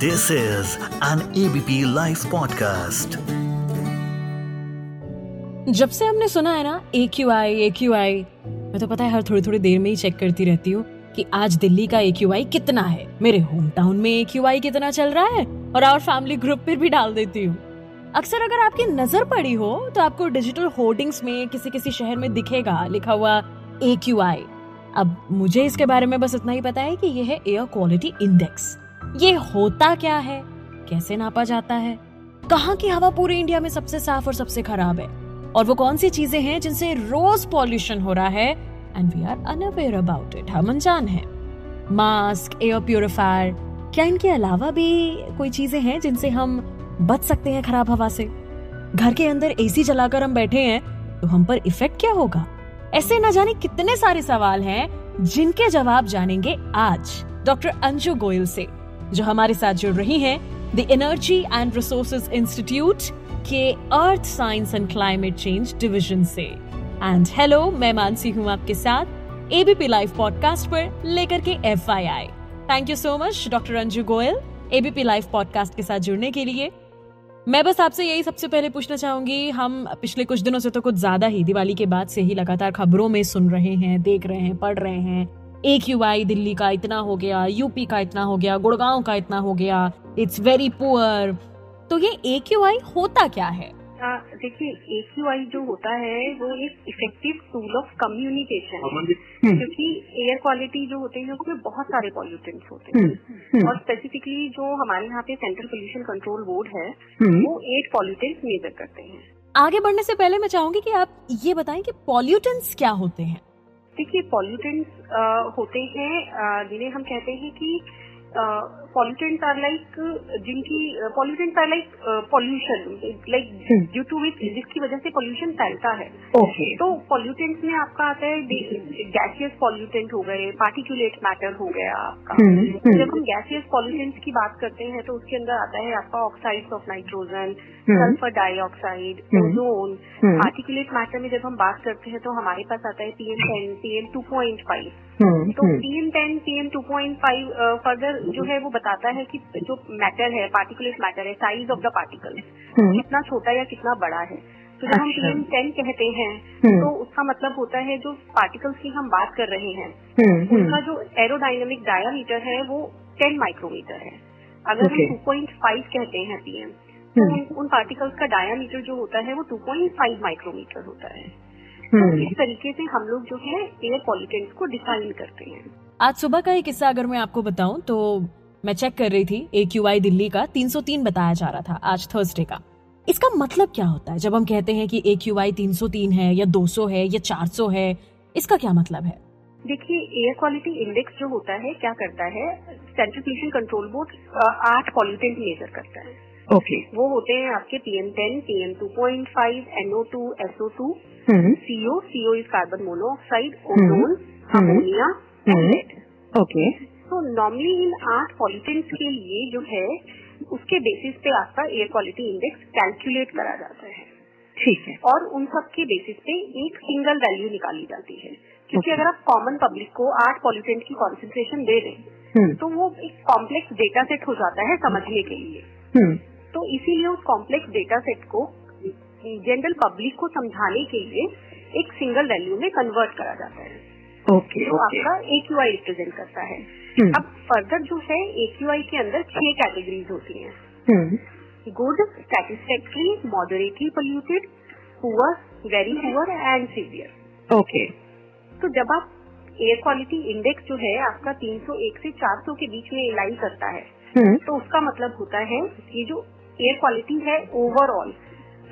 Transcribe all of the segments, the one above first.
This is an ABP live podcast जब से हमने सुना है ना ए Q I A Q I मैं तो पता है हर थोड़ी थोड़ी देर में ही चेक करती रहती हूँ कि आज दिल्ली का ए क्यू आई कितना है। मेरे होम टाउन में ए क्यू आई कितना चल रहा है और और फैमिली ग्रुप पर भी डाल देती हूँ। अक्सर अगर आपकी नज़र पड़ी हो तो आपको डिजिटल होर्डिंग्स में किसी किसी शहर में दिखेगा, लिखा हुआ ए क्यू आई अब मुझे इसके बारे में बस इतना ही पता है कि यह है एयर क्वालिटी इंडेक्स ये होता क्या है? कैसे नापा जाता है? कहाँ की हवा पूरे इंडिया में सबसे साफ़ और सबसे खराब है? और वो कौन सी चीज़ें हैं जिनसे रोज पॉल्यूशन हो रहा है? And we are unaware about it हम अनजान है। मास्क एयर प्योरीफायर क्या इनके अलावा भी कोई चीज़ें हैं जिनसे हम बच सकते हैं खराब हवा से? घर के अंदर एसी चलाकर हम बैठे हैं तो हम पर इफ़ेक्ट क्या होगा? ऐसे न जाने कितने सारे सवाल हैं जिनके जवाब जानेंगे आज डॉक्टर अंजू गोयल से। जो हमारे साथ जुड़ रही हैं the energy and resources institute के earth science and climate change division से। एंड हेलो मैं मानसी हूँ आपके साथ एबीपी लाइव पॉडकास्ट पर लेकर के एफ़ आई आई thank you so much doctor Anju Goyal ABP live podcast के साथ जुड़ने के लिए। मैं बस आपसे यही सबसे पहले पूछना चाहूँगी, हम पिछले कुछ दिनों से तो कुछ ज़्यादा ही दिवाली के बाद से ही लगातार खबरों में सुन रहे हैं, देख रहे हैं, पढ़ रहे हैं ए क्यू आई दिल्ली का इतना हो गया यूपी का इतना हो गया गुड़गांव का इतना हो गया इट्स वेरी पुअर तो ये ए क्यू आई होता क्या है? देखिए ए क्यू आई जो होता है वो एक इफ़ेक्टिव टूल ऑफ़ कम्युनिकेशन है। क्योंकि एयर क्वालिटी जो होते हैं उसमें बहुत सारे पॉल्यूटेंट्स होते हैं। हम्म, हम्म। और स्पेसिफिकली जो हमारे यहाँ पे सेंट्रल पोल्यूशन कंट्रोल बोर्ड है हम्म। वो एट पॉल्यूटेंट्स मेजर करते हैं। आगे बढ़ने से पहले मैं चाहूँगी कि आप ये बताएँ कि पॉल्यूटेंट्स क्या होते हैं? देखिए पॉल्यूटेंट्स होते हैं जिन्हें हम कहते हैं कि पॉल्यूटेंट्स आर लाइक जिनकी pollutants are like pollution like due to which जिसकी वजह से पॉल्यूशन फैलता है। Okay. तो पॉल्यूटेंट्स में आपका आता है गैसियस पॉल्यूटेंट हो गए पार्टिकुलेट मैटर हो गया आपका। Hmm. तो जब हम गैसियस पॉल्यूटेंट्स की बात करते हैं तो उसके अंदर आता है आपका oxides of nitrogen sulphur dioxide ozone particulate matter में जब हम बात करते हैं तो हमारे पास आता है PM ten PM two point five तो PM ten PM two point five further जो है वो बताता है कि जो मैटर है पार्टिकुलेट मैटर है साइज़ ऑफ़ द पार्टिकल कितना छोटा या कितना बड़ा है। तो जब हम पीएम अच्छा। टेन कहते हैं हम्म। तो उसका मतलब होता है जो पार्टिकल्स की हम बात कर रहे हैं हम्म, हम्म। उनका जो एरोडाइनमिक डायामीटर है वो टेन माइक्रोमीटर है। अगर हम टू पॉइंट फाइव कहते हैं पीएम तो उन पार्टिकल्स का डायामीटर जो होता है वो टू पॉइंट फाइव माइक्रोमीटर होता है। तो इस तरीके से हम लोग जो है एयर पॉल्यूटेंट्स को डिफाइन करते हैं। आज सुबह का एक किस्सा अगर मैं आपको बताऊँ तो मैं चेक कर रही थी ए क्यू आई दिल्ली का 303 बताया जा रहा था आज थर्सडे का। इसका मतलब क्या होता है जब हम कहते हैं कि ए क्यू आई तीन सौ तीन है या 200 है या 400 है इसका क्या मतलब है? देखिए एयर क्वालिटी इंडेक्स जो होता है क्या करता है? सेंट्रल पोल्यूशन कंट्रोल बोर्ड आठ पॉल्यूटेंट मेजर करता है। Okay okay. वो होते हैं आपके PM ten PM two point five NO two SO two CO CO is carbon monoxide ozone ammonia okay तो नॉर्मली इन आठ पॉलिटेंट्स के लिए जो है उसके बेसिस पे आपका एयर क्वालिटी इंडेक्स कैलकुलेट करा जाता है। ठीक है। और उन सब के बेसिस पे एक सिंगल वैल्यू निकाली जाती है। क्योंकि अगर आप कॉमन पब्लिक को आठ पॉलिटेंट की कॉन्सेंट्रेशन दे दें हम्म। तो वो एक कॉम्प्लेक्स डेटा सेट हो जाता है समझने के लिए। हम्म। तो इसीलिए उस कॉम्प्लेक्स डेटा सेट को जनरल पब्लिक को समझाने के लिए एक सिंगल वैल्यू में कन्वर्ट करा जाता है। ओके तो आपका ए क्यू आई रिप्रेजेंट करता है। हम्म। अब फर्दर जो है ए क्यू आई के अंदर छह कैटेगरीज होती हैं। Good satisfactory moderately polluted poor very poor and severe okay. तो जब आप एयर क्वालिटी इंडेक्स जो है आपका 301 से 400 के बीच में लाइन करता है हम्म। तो उसका मतलब होता है ये जो एयर क्वालिटी है overall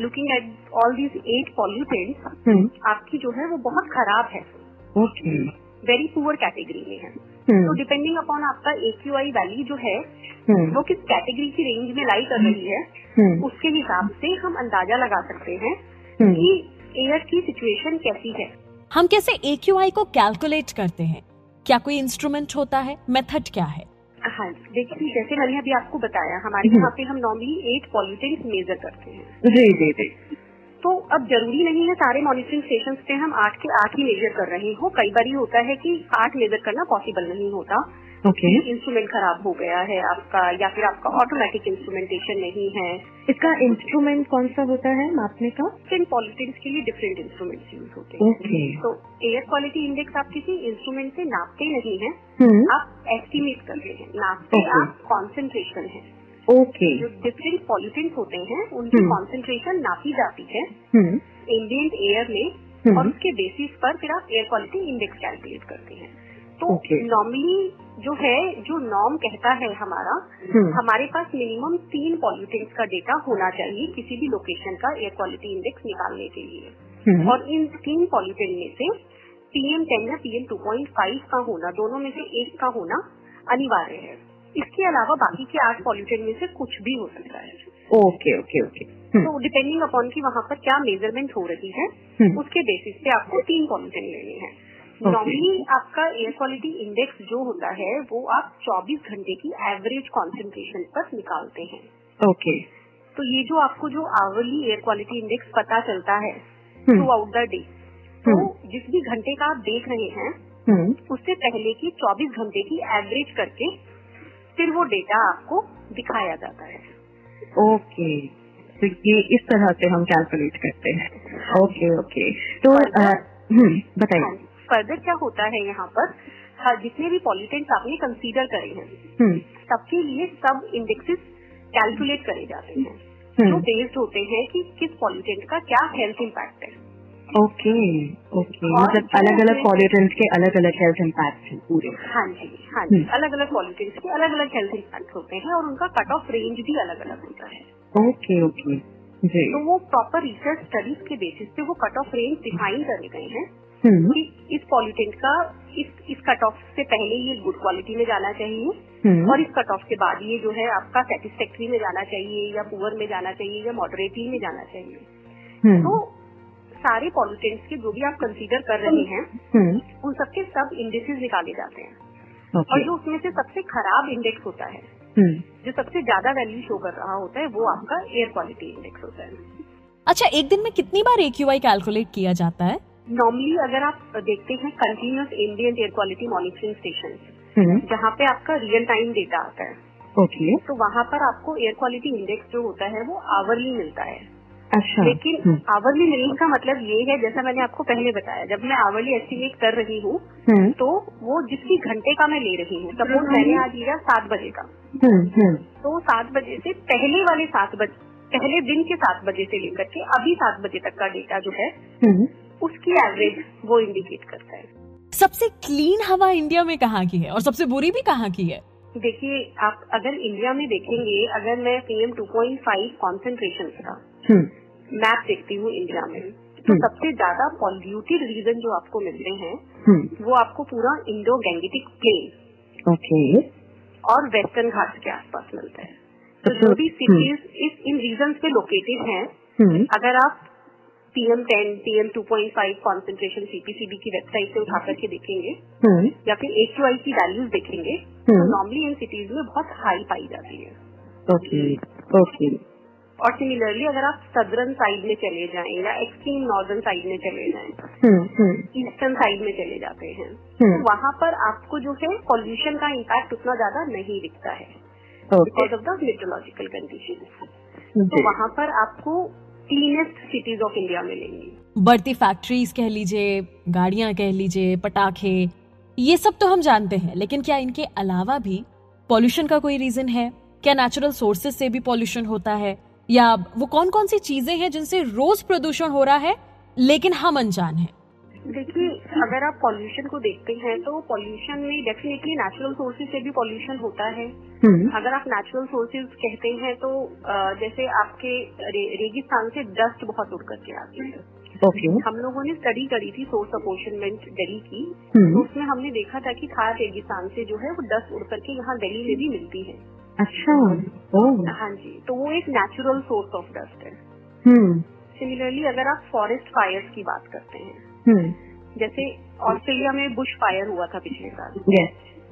looking at all these eight pollutants आपकी जो है वो बहुत खराब है। ओके वेरी पुअर कैटेगरी में है। Hmm. तो डिपेंडिंग अपॉन आपका ए क्यू आई वैल्यू जो है hmm. वो किस कैटेगरी की रेंज में लाई कर रही है hmm. उसके हिसाब से हम अंदाज़ा लगा सकते हैं hmm. कि एयर की सिचुएशन कैसी है। हम कैसे ए क्यू आई को कैलकुलेट करते हैं? क्या कोई इंस्ट्रूमेंट होता है? मेथड क्या है? हाँ देखिए जैसे मैंने अभी आपको बताया हमारे यहाँ पे हम नॉर्मली एट पॉल्यूटेंट मेजर करते हैं। जी जी जी। तो अब ज़रूरी नहीं है सारे मॉनिटरिंग स्टेशन पे हम आठ के आठ ही मेजर कर रहे हो। कई बार होता है कि आठ मेजर करना पॉसिबल नहीं होता। Okay okay. इंस्ट्रूमेंट खराब हो गया है आपका या फिर आपका ऑटोमेटिक इंस्ट्रूमेंटेशन नहीं है। इसका इंस्ट्रूमेंट कौन सा होता है? मापने का? डिफरेंट पॉलिटेंट्स के लिए डिफरेंट इंस्ट्रूमेंट यूज़ होते हैं। ओके तो एयर क्वालिटी इंडेक्स आप किसी इंस्ट्रूमेंट से नापते नहीं है। हम्म। आप एस्टिमेट कर रहे हैं नापते Okay. आप कॉन्सेंट्रेशन है। ओके जो डिफरेंट पॉलिटेंट्स होते हैं उनकी हम्म। कॉन्सेंट्रेशन नापी जाती है हम्म एम्बियंट एयर में हम्म। और उसके बेसिस पर फिर आप एयर क्वालिटी इंडेक्स कैलकुलेट करते हैं तो नॉर्मली जो है जो नॉर्म कहता है हमारा हम्म। हमारे पास मिनिमम तीन पॉल्यूटेंट्स का डेटा होना चाहिए किसी भी लोकेशन का एयर क्वालिटी इंडेक्स निकालने के लिए हम्म। और इन तीन पॉल्यूटेंट में से पीएम टेन या पीएम टू पॉइंट फाइव का होना दोनों में से एक का होना अनिवार्य है इसके अलावा बाकी के आठ पॉल्यूटेंट में से कुछ भी हो सकता है ओके ओके ओके तो डिपेंडिंग अपॉन की वहाँ पर क्या मेज़रमेंट हो रही है हम्म। उसके बेसिस पे आपको तीन पॉल्यूटेंट लेने हैं नॉर्मली Okay. आपका एयर क्वालिटी इंडेक्स जो होता है वो आप 24 घंटे की एवरेज कॉन्सेंट्रेशन पर निकालते हैं ओके okay. तो ये जो आपको जो आवरली एयर क्वालिटी इंडेक्स पता चलता है। थ्रू आउट द डे तो हम्म। जिस भी घंटे का आप देख रहे हैं हम्म उससे पहले की 24 घंटे की एवरेज करके फिर वो डेटा आपको दिखाया जाता है। ओके तो ये इस तरह से हम कैलकुलेट करते हैं। ओके ओके तो हम्म बताइए। फर्दर क्या होता है यहाँ पर? हर जितने भी पॉलिटेंट्स आपने कंसीडर करे हैं हम्म। सबके लिए सब इंडेक्सेस कैलकुलेट करे जाते हैं। हम्म। जो बेस्ड होते हैं कि किस पॉलिटेंट का क्या हेल्थ इम्पैक्ट है। ओके ओके मतलब अलग अलग पॉल्यूटेंट्स के अलग अलग हेल्थ इम्पैक्ट हैं पूरे। हाँ जी हाँ जी। अलग अलग पॉलिटेंट्स के अलग अलग हेल्थ इम्पैक्ट होते हैं और उनका कट ऑफ़ रेंज भी अलग अलग होता है। ओके ओके जी। तो वो प्रॉपर रिसर्च स्टडीज़ के बेसिस पे वो कट ऑफ़ रेंज डिफाइन करे गए हैं हम्म। कि इस पॉलिटेंट का इस इस कट ऑफ़ से पहले ये गुड क्वालिटी में जाना चाहिए हम्म। और इस कट ऑफ़ के बाद ये जो है आपका सेटिस्फेक्ट्री में जाना चाहिए या पुअर में जाना चाहिए या मॉडरेटली में जाना चाहिए। हम्म। तो सारे पॉलिटेंट्स के जो भी आप कंसीडर कर रहे हैं हम्म। उन सबके सब इंडेक्सेस निकाले जाते हैं। Okay. और जो उसमें से सबसे खराब इंडेक्स होता है हम्म। जो सबसे ज़्यादा वैल्यू शो कर रहा होता है वो आपका एयर क्वालिटी इंडेक्स होता है। अच्छा एक दिन में कितनी बार एक्यूआई कैलकुलेट किया जाता है? नॉर्मली अगर आप देखते हैं continuous ambient air quality monitoring station हम्म। जहाँ पे आपका रियल टाइम डेटा आता है ओके okay. तो वहाँ पर आपको एयर क्वालिटी इंडेक्स जो होता है वो आवरली मिलता है। अच्छा। लेकिन हम्म। आवरली मिलने का मतलब ये है जैसा मैंने आपको पहले बताया जब मैं आवरली एस्टिमेट कर रही हूँ हम्म। तो वो जिसकी घंटे का मैं ले रही हूँ सपोज़ मैंने आज लिया सात बजे का। हम्म हम्म। तो सात बजे से पहले वाले सात बजे पहले दिन के सात बजे से लेकर के अभी सात बजे तक का डेटा जो है हम्म। उसकी एवरेज वो इंडिकेट करता है। सबसे क्लीन हवा इंडिया में कहाँ की है? और सबसे बुरी भी कहाँ की है? देखिए आप अगर इंडिया में देखेंगे अगर मैं पीएम 2.5 कॉन्सेंट्रेशन का हम्म मैप देखती हूँ इंडिया में। तो हम्म। सबसे ज़्यादा पॉल्यूटेड रीजन जो आपको मिलते हैं हम्म। वो आपको पूरा इंडो गैंगेटिक प्लेन ओके और वेस्टर्न घाट के आसपास मिलता है। तो अच्छा, जो भी सिटीज़ इस इन रीजन पे लोकेटेड हैं हम्म। अगर आप PM ten PM two point five concentration CPCB की वेबसाइट से उठा करके देखेंगे हम्म। या फिर एक्यूआई की वैल्यूज़ देखेंगे तो हम्म। नॉर्मली इन सिटीज़ में बहुत हाई पाई जाती है। ओके ओके और सिमिलरली अगर आप सदर्न साइड में चले जाएँ या एक्सट्रीम नॉर्दर्न साइड में चले जाएँ हम्म हम्म। ईस्टर्न साइड में चले जाते हैं हम्म। तो वहाँ पर आपको जो है पॉल्यूशन का इम्पैक्ट उतना ज़्यादा नहीं दिखता है because of the metrological condition तो वहाँ पर आपको क्लीनेस्ट सिटीज़ ऑफ़ इंडिया मिलेंगी। बढ़ती फैक्ट्रीज कह लीजिए गाड़ियाँ कह लीजिए पटाखे ये सब तो हम जानते हैं लेकिन क्या इनके अलावा भी पॉल्यूशन का कोई रीजन है? क्या नेचुरल सोर्सेज से भी पॉल्यूशन होता है? या वो कौन कौन सी चीज़ें हैं जिनसे रोज प्रदूषण हो रहा है लेकिन हम अनजान हैं? देखिए अगर आप पॉल्यूशन को देखते हैं तो पॉल्यूशन में डेफिनेटली नेचुरल सोर्सेज से भी पॉल्यूशन होता है। हम्म। अगर आप नेचुरल सोर्सेज कहते हैं तो जैसे आपके रे, रेगिस्तान से डस्ट बहुत उड़ करके आती है। ओके हम लोगों ने स्टडी करी थी सोर्स अपोर्शनमेंट दिल्ली की तो उसमें हमने देखा था कि खास रेगिस्तान से जो है वो डस्ट उड़ करके यहाँ दिल्ली में भी मिलती है। अच्छा ओह हाँ जी तो वो एक नेचुरल सोर्स ऑफ़ डस्ट है। हम्म। सिमिलरली अगर आप फॉरेस्ट फायर्स की बात करते हैं हम्म। जैसे ऑस्ट्रेलिया में बुश फायर हुआ था पिछले साल।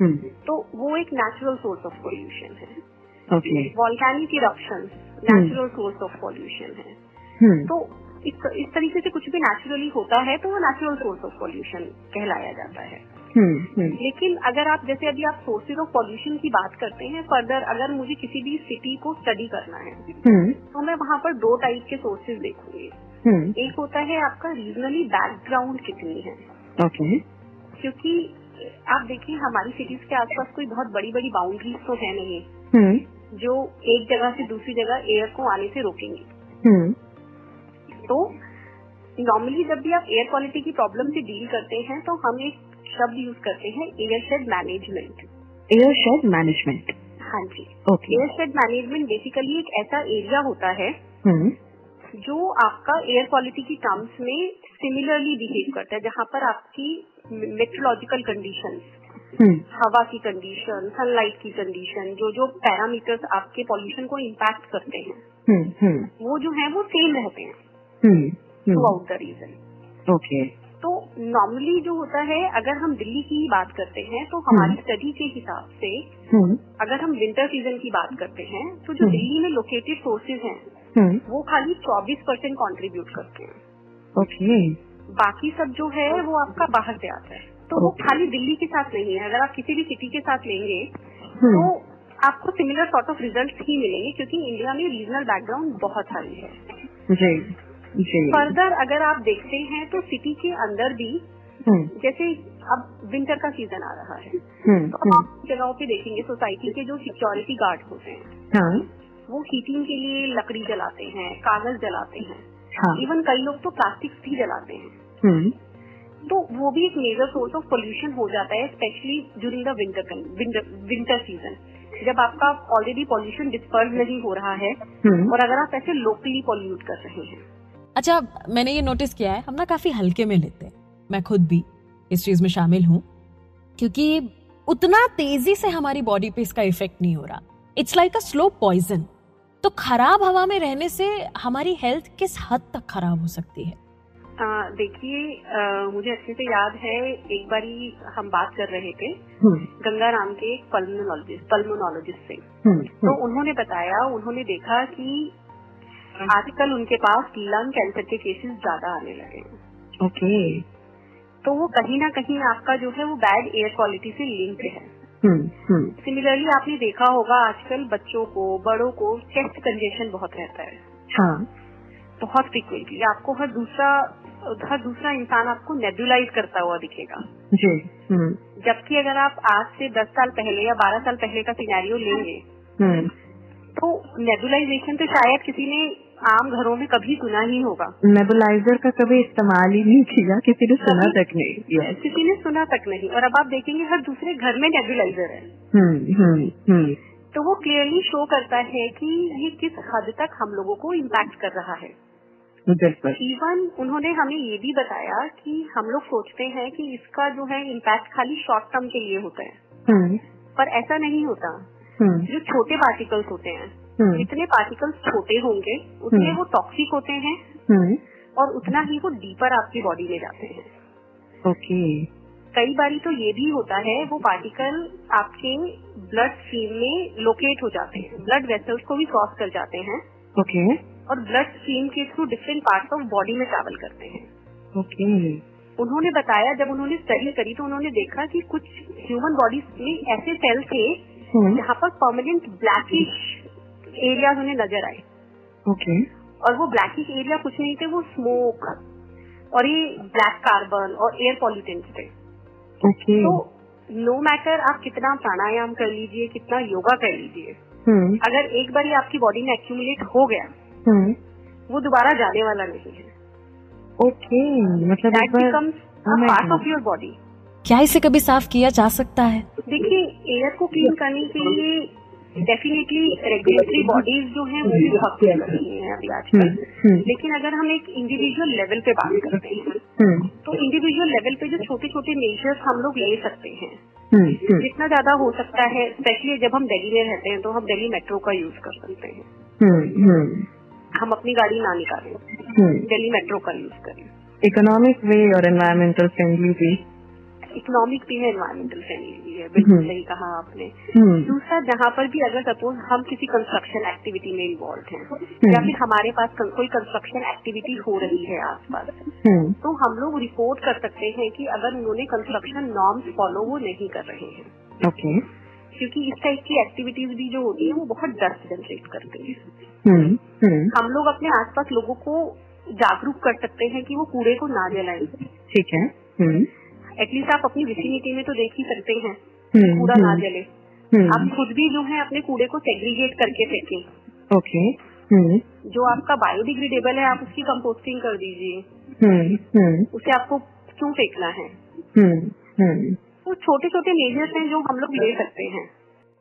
हम्म। तो वो एक नेचुरल सोर्स ऑफ़ पोल्यूशन है। Okay volcanic eruption natural source of pollution है। हम्म। तो इस, इस तरीके से कुछ भी नेचुरली होता है तो वो नेचुरल सोर्स ऑफ़ पोल्यूशन कहलाया जाता है। हम्म, हम्म, लेकिन अगर आप जैसे अभी आप सोर्सेज ऑफ़ पॉल्यूशन की बात करते हैं फर्दर अगर मुझे किसी भी सिटी को स्टडी करना है हम्म, तो मैं वहाँ पर दो टाइप के सोर्सेज देखूँगी। हम्म, एक होता है आपका रीजनली बैकग्राउंड कितनी है। ओके क्योंकि आप देखिए हमारी सिटीज़ के आसपास कोई बहुत बड़ी बड़ी बाउंड्रीज तो है नहीं। हम्म, जो एक जगह से दूसरी जगह एयर को आने से रोकेंगे। हम्म, तो नॉर्मली जब भी आप एयर क्वालिटी की प्रॉब्लम से डील करते हैं तो हम एक शब्द यूज़ करते हैं air shed management air shed management हाँ जी. Okay air shed management basically एक ऐसा एरिया होता है हम्म, जो आपका एयर क्वालिटी की टर्म्स में सिमिलरली बिहेव करता है जहाँ पर आपकी मेट्रोलॉजिकल कंडीशन हम्म, हवा की कंडीशन सनलाइट की कंडीशन जो जो पैरामीटर्स आपके पॉल्यूशन को इम्पैक्ट करते हैं हम्म, वो जो है वो सेम रहते हैं throughout the region okay normally जो होता है अगर हम दिल्ली की ही बात करते हैं तो हमारी स्टडी के हिसाब से हम्म, अगर हम विंटर सीज़न की बात करते हैं तो जो हम्म। दिल्ली में लोकेटेड सोर्सेज हैं हम्म, वो खाली 24 परसेंट कॉन्ट्रीब्यूट करते हैं। ओके बाकी सब जो है वो आपका बाहर से आता है। तो वो खाली दिल्ली के साथ नहीं है। अगर आप किसी भी सिटी के साथ लेंगे हम्म, तो आपको सिमिलर सॉर्ट ऑफ़ रिज़ल्ट ही मिलेंगे क्योंकि इंडिया में रीजनल बैकग्राउंड बहुत सारी है। जी। फर्दर अगर आप देखते हैं तो सिटी के अंदर भी हम्म, जैसे अब विंटर का सीज़न आ रहा है। हम्म, तो हम्म, आप जगहों पे देखेंगे सोसाइटी के जो सिक्योरिटी गार्ड होते हैं हाँ। वो हीटिंग के लिए लकड़ी जलाते हैं कागज़ जलाते हैं। हाँ। इवन कई लोग तो प्लास्टिक भी जलाते हैं। तो वो भी एक मेजर सोर्स ऑफ़ पोल्यूशन हो जाता है specially during the winter winter season जब आपका ऑलरेडी पॉल्यूशन डिस्पर्स नहीं हो रहा है और अगर आप ऐसे लोकली पॉल्यूट कर रहे हैं अच्छा मैंने ये नोटिस किया है हम ना काफ़ी हल्के में लेते हैं। मैं खुद भी इस चीज़ में शामिल हूँ क्योंकि उतना तेज़ी से हमारी बॉडी पे इसका इफ़ेक्ट नहीं हो रहा। It's like a slow poison तो खराब हवा में रहने से हमारी हेल्थ किस हद तक खराब हो सकती है? देखिए मुझे अच्छे से याद है एक बारी हम बात कर रहे थे हम्म, गंगा राम के एक पल्मोनोलॉजिस्ट पल्मोनोलॉजिस्ट से। हम्म, तो हम्म, उन्होंने बताया उन्होंने देखा कि आजकल उनके पास लंग कैंसर के केसेस ज़्यादा आने लगे ओके तो वो कहीं ना कहीं आपका जो है वो बैड एयर क्वालिटी से लिंक है। हम्म, हम्म, सिमिलरली आपने देखा होगा आजकल बच्चों को बड़ों को चेस्ट कंजेशन बहुत रहता है। हाँ। बहुत फ्रिक्वेंटली आपको हर दूसरा हर दूसरा इंसान आपको नेबुलाइज करता हुआ दिखेगा। जी जबकि अगर आप आज से 10 साल पहले या 12 साल पहले का सिनेरियो लेंगे तो नेबुलाइजेशन तो शायद किसी ने आम घरों में कभी सुना ही होगा। नेबुलाइजर का कभी इस्तेमाल ही नहीं किया किसी ने सुना तक नहीं। किसी ने सुना तक नहीं। और अब आप देखेंगे हर दूसरे घर में नेबुलाइजर है। हम्म हम्म हम्म। तो वो क्लियरली शो करता है कि ये किस हद तक हम लोगों को इम्पैक्ट कर रहा है। बिल्कुल। इवन उन्होंने हमें ये भी बताया कि हम लोग सोचते हैं कि इसका जो है इम्पैक्ट खाली शॉर्ट टर्म के लिए होता है। हम्म। पर ऐसा नहीं होता। हम्म। जो छोटे पार्टिकल्स होते हैं। जितने पार्टिकल्स छोटे होंगे उतने हम्म। वो टॉक्सिक होते हैं हम्म। और उतना ही वो डीपर आपकी बॉडी में जाते हैं। ओके कई बार तो ये भी होता है वो पार्टिकल आपके ब्लड स्ट्रीम में लोकेट हो जाते हैं ब्लड वेसल्स को भी क्रॉस कर जाते हैं ओके और ब्लड स्ट्रीम के through different part of body में ट्रेवल करते हैं। ओके उन्होंने बताया जब उन्होंने स्टडी करी तो उन्होंने देखा कि कुछ ह्यूमन बॉडीज में ऐसे सेल थे हम्म। जहाँ पर परमानेंट ब्लैकिश एरियाज़ उन्हें नज़र आए। ओके और वो ब्लैकिश एरिया कुछ नहीं थे वो स्मोक और ये ब्लैक कार्बन और एयर पॉल्यूटेंट्स थे। ओके तो नो मैटर आप कितना प्राणायाम कर लीजिए कितना योगा कर लीजिए हम्म अगर एक बार आपकी बॉडी में एक्यूमुलेट हो गया हम्म वो दोबारा जाने वाला नहीं है। ओके मतलब that becomes part of your body क्या इसे कभी साफ़ किया जा सकता है? देखिए एयर को क्लीन करने के लिए डेफिनेटली रेगुलेटरी बॉडीज जो है वो भी बहुत कुछ कर रही हैं अभी आजकल। हम्म हम्म। लेकिन अगर हम एक इंडिविजुअल लेवल पे बात करते हैं हम्म। तो इंडिविजुअल लेवल पे जो छोटे छोटे मेजर्स हम लोग ले सकते हैं। जितना ज़्यादा हो सकता है स्पेशली जब हम दिल्ली में रहते हैं तो हम दिल्ली मेट्रो का यूज़ कर सकते हैं। हम अपनी गाड़ी ना निकालें। दिल्ली मेट्रो का यूज़ करें। इकोनॉमिक वे और एनवायरमेंटल फ्रेंडली भी इकोनॉमिक भी है एनवायरमेंटल फ्रेंडली भी है बिल्कुल हम्म। सही कहा आपने। हम्म, दूसरा जहाँ पर भी अगर सपोज़ हम किसी कंस्ट्रक्शन एक्टिविटी में इन्वॉल्व हैं हम्म। या फिर हमारे पास कोई कंस्ट्रक्शन एक्टिविटी हो रही है आसपास तो हम लोग रिपोर्ट कर सकते हैं कि अगर उन्होंने कंस्ट्रक्शन नॉर्म्स फॉलो वो नहीं कर रहे हैं। ओके क्योंकि इस टाइप की एक्टिविटीज़ भी जो होती है वो बहुत डस्ट जनरेट करती है। हम लोग अपने आसपास लोगों को जागरूक कर सकते हैं कि वो कूड़े को ना जलाएँ। ठीक है। एटलीस्ट आप अपनी विसिनिटी में तो देख ही सकते हैं हम्म, कूड़ा ना हम्म, जले। हम्म, आप खुद भी जो है अपने कूड़े को सेग्रीगेट करके फेंकें। ओके हम्म, जो आपका बायोडिग्रेडेबल है आप उसकी कंपोस्टिंग कर दीजिए। हम्म, हम्म, उसे आपको क्यों फेंकना है? हम्म, हम्म, तो छोटे छोटे मेजर्स हैं जो हम लोग ले सकते हैं।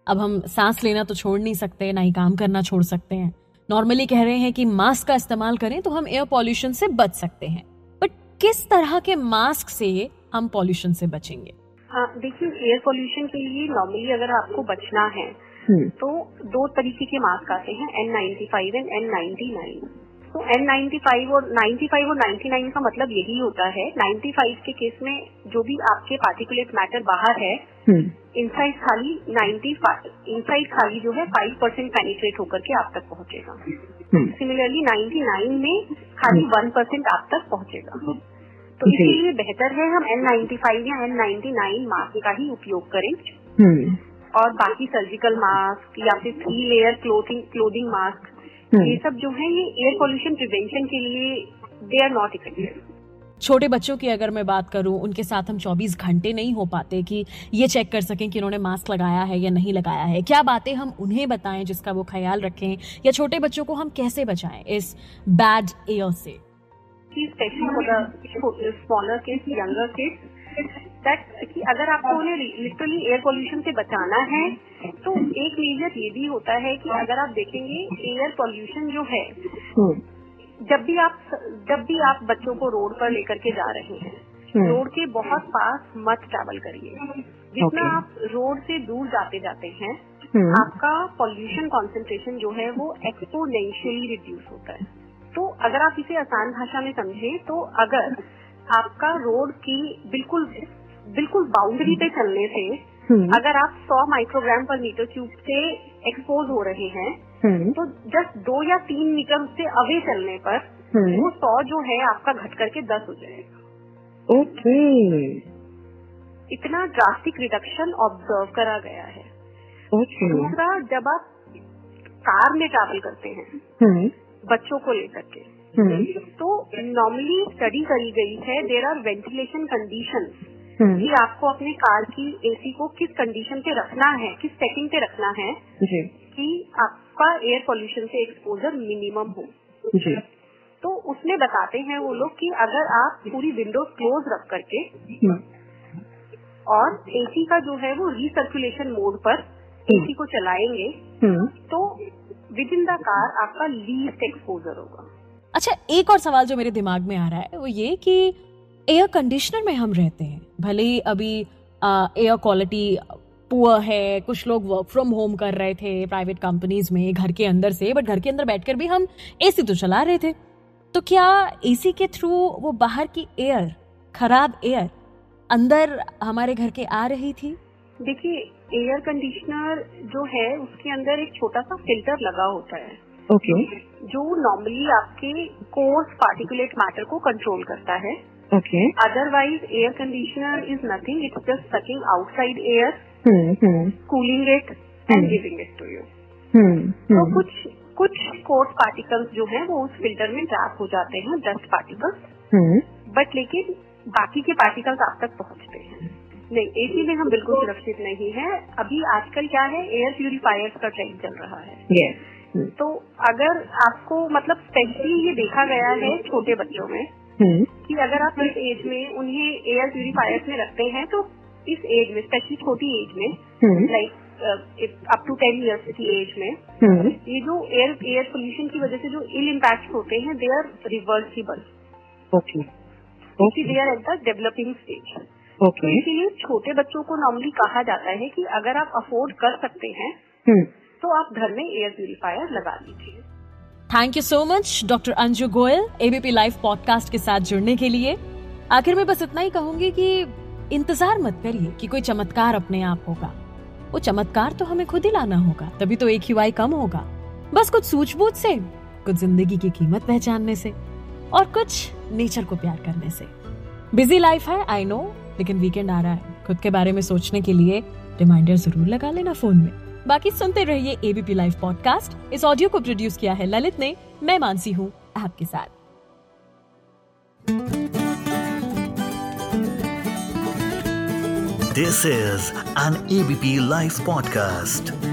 अब हम सांस लेना तो छोड़ नहीं सकते ना ही काम करना छोड़ सकते हैं। नॉर्मली कह रहे हैं कि मास्क का इस्तेमाल करें तो हम एयर पॉल्यूशन से बच सकते हैं। बट किस तरह के मास्क से हम पॉल्यूशन से बचेंगे। हाँ देखिए एयर पॉल्यूशन के लिए नॉर्मली अगर आपको बचना है हम्म, तो दो तरीके के मास्क आते हैं N ninety five and N ninety nine तो एन नाइन्टी फाइव और नाइन्टी फाइव और नाइन्टी नाइन का मतलब यही होता है नाइन्टी फाइव के केस में जो भी आपके पार्टिकुलेट मैटर बाहर है हम्म, इनसाइड खाली नाइन्टी फाइव इनसाइड खाली जो है फाइव परसेंट पेनिट्रेट होकर के आप तक पहुंचेगा। हम्म, सिमिलरली नाइन्टी नाइन में खाली वन परसेंट आप तक पहुंचेगा। तो जी। इसीलिए बेहतर है हम एन नाइन्टी फाइव या एन नाइन्टी नाइन मास्क का ही उपयोग करें। हम्म, और बाकी सर्जिकल मास्क या फिर three layer clothing clothing mask हम्म। ये सब जो है ये एयर पोल्यूशन प्रिवेंशन के लिए दे आर नॉट इफ़ेक्टिव छोटे बच्चों की अगर मैं बात करूँ उनके साथ हम 24 घंटे नहीं हो पाते कि ये चेक कर सकें कि उन्होंने मास्क लगाया है या नहीं लगाया है। क्या बातें हम उन्हें बताएँ जिसका वो ख्याल रखें? या छोटे बच्चों को हम कैसे बचाएँ इस बैड एयर से? कि specially for the smaller kids younger kids that कि अगर आपको उन्हें लिटरली एयर पोल्यूशन से बचाना है तो एक मेजर ये भी होता है कि अगर आप देखेंगे एयर पोल्यूशन जो है हम्म, जब भी आप जब भी आप बच्चों को रोड पर लेकर के जा रहे हैं हम्म, रोड के बहुत पास मत ट्रैवल करिए। जितना Okay. आप रोड से दूर जाते जाते हैं हम्म, आपका पॉल्यूशन कॉन्सेंट्रेशन जो है वो एक्सपोनेंशियली रिड्यूस होता है। तो अगर आप इसे आसान भाषा में समझे तो अगर आपका रोड की बिल्कुल बिल्कुल बाउंड्री पे चलने से हम्म, अगर आप 100 माइक्रोग्राम पर मीटर क्यूब से एक्सपोज हो रहे हैं हम्म, तो जस्ट दो या तीन मीटर उससे अवे चलने पर हम्म, वो सौ जो है आपका घट करके 10 हो जाएगा। ओके। इतना ड्रास्टिक रिडक्शन ऑब्ज़र्व करा गया है। दूसरा जब आप कार में ट्रैवल करते हैं बच्चों को लेकर के। हम्म, तो नॉर्मली स्टडी करी गई है देर आर वेंटिलेशन कंडीशन कि आपको अपने कार की एसी को किस कंडीशन पे रखना है किस सेटिंग पे रखना है जी। कि आपका एयर पोल्यूशन से एक्सपोजर मिनिमम हो। जी। तो उसमें बताते हैं वो लोग कि अगर आप पूरी विंडो क्लोज रख करके हम्म, और एसी का जो है वो रिसर्कुलेशन मोड पर एसी को चलाएँगे हम्म, तो विद इन द कार आपका लीस्ट एक्सपोजर होगा। अच्छा एक और सवाल जो मेरे दिमाग में आ रहा है, वो ये कि एयर कंडीशनर में हम रहते हैं। भले ही अभी एयर क्वालिटी पुअर है, कुछ लोग वर्क फ्रॉम होम कर रहे थे प्राइवेट कंपनीज़ में, घर के अंदर से बट घर के अंदर बैठकर भी हम एसी तो चला रहे थे। तो क्या एसी के थ्रू वो बाहर की एयर खराब एयर अंदर हमारे घर के आ रही थी? देखिए एयर कंडीशनर जो है उसके अंदर एक छोटा सा फ़िल्टर लगा होता है। Okay okay. जो नॉर्मली आपके कोर्स पार्टिकुलेट मैटर को कंट्रोल करता है। Okay otherwise air conditioner is nothing it's just sucking outside air cooling it and. Giving it to you तो हम्म, कुछ कुछ कोर्स पार्टिकल्स जो है वो उस फ़िल्टर में ट्रैप हो जाते हैं डस्ट पार्टिकल्स बट लेकिन बाकी के पार्टिकल्स आप तक पहुँचते हैं। नहीं एसी में हम बिल्कुल सुरक्षित नहीं है। अभी आजकल क्या है एयर प्यूरिफायर्स का ट्रेंड चल रहा है। Yes, तो अगर आपको मतलब स्पेशली ये देखा गया है छोटे बच्चों में हम्म, कि अगर आप इस एज में उन्हें एयर प्यूरिफायर्स में रखते हैं तो इस एज में स्पेशली छोटी एज में like up to ten years की एज में हम्म, ये जो एयर एयर पोल्यूशन की वजह से जो इल इम्पैक्ट होते हैं they are reversible okay they are at the developing stage तो ओके इसीलिए छोटे बच्चों को नॉर्मली कहा जाता है कि अगर आप अफोर्ड कर सकते हैं हम्म, तो आप घर में एयर प्यूरिफायर लगा लीजिए। Thank you so much doctor Anju Goyal ABP live podcast के साथ जुड़ने के लिए। आखिर में बस इतना ही कहूँगी कि इंतज़ार मत करिए कि कोई चमत्कार अपने आप होगा। वो चमत्कार तो हमें खुद ही लाना होगा तभी तो एक ही वाई कम होगा। बस कुछ सूझबूझ से कुछ ज़िंदगी की कीमत पहचानने से और कुछ नेचर को प्यार करने से। बिज़ी लाइफ है आई नो लेकिन वीकेंड आ रहा है। खुद के बारे में सोचने के लिए रिमाइंडर ज़रूर लगा लेना फ़ोन में। बाकी सुनते रहिए एबीपी लाइव पॉडकास्ट इस ऑडियो को प्रोड्यूस किया है ललित ने। मैं मानसी हूँ आपके साथ। This is an ABP live podcast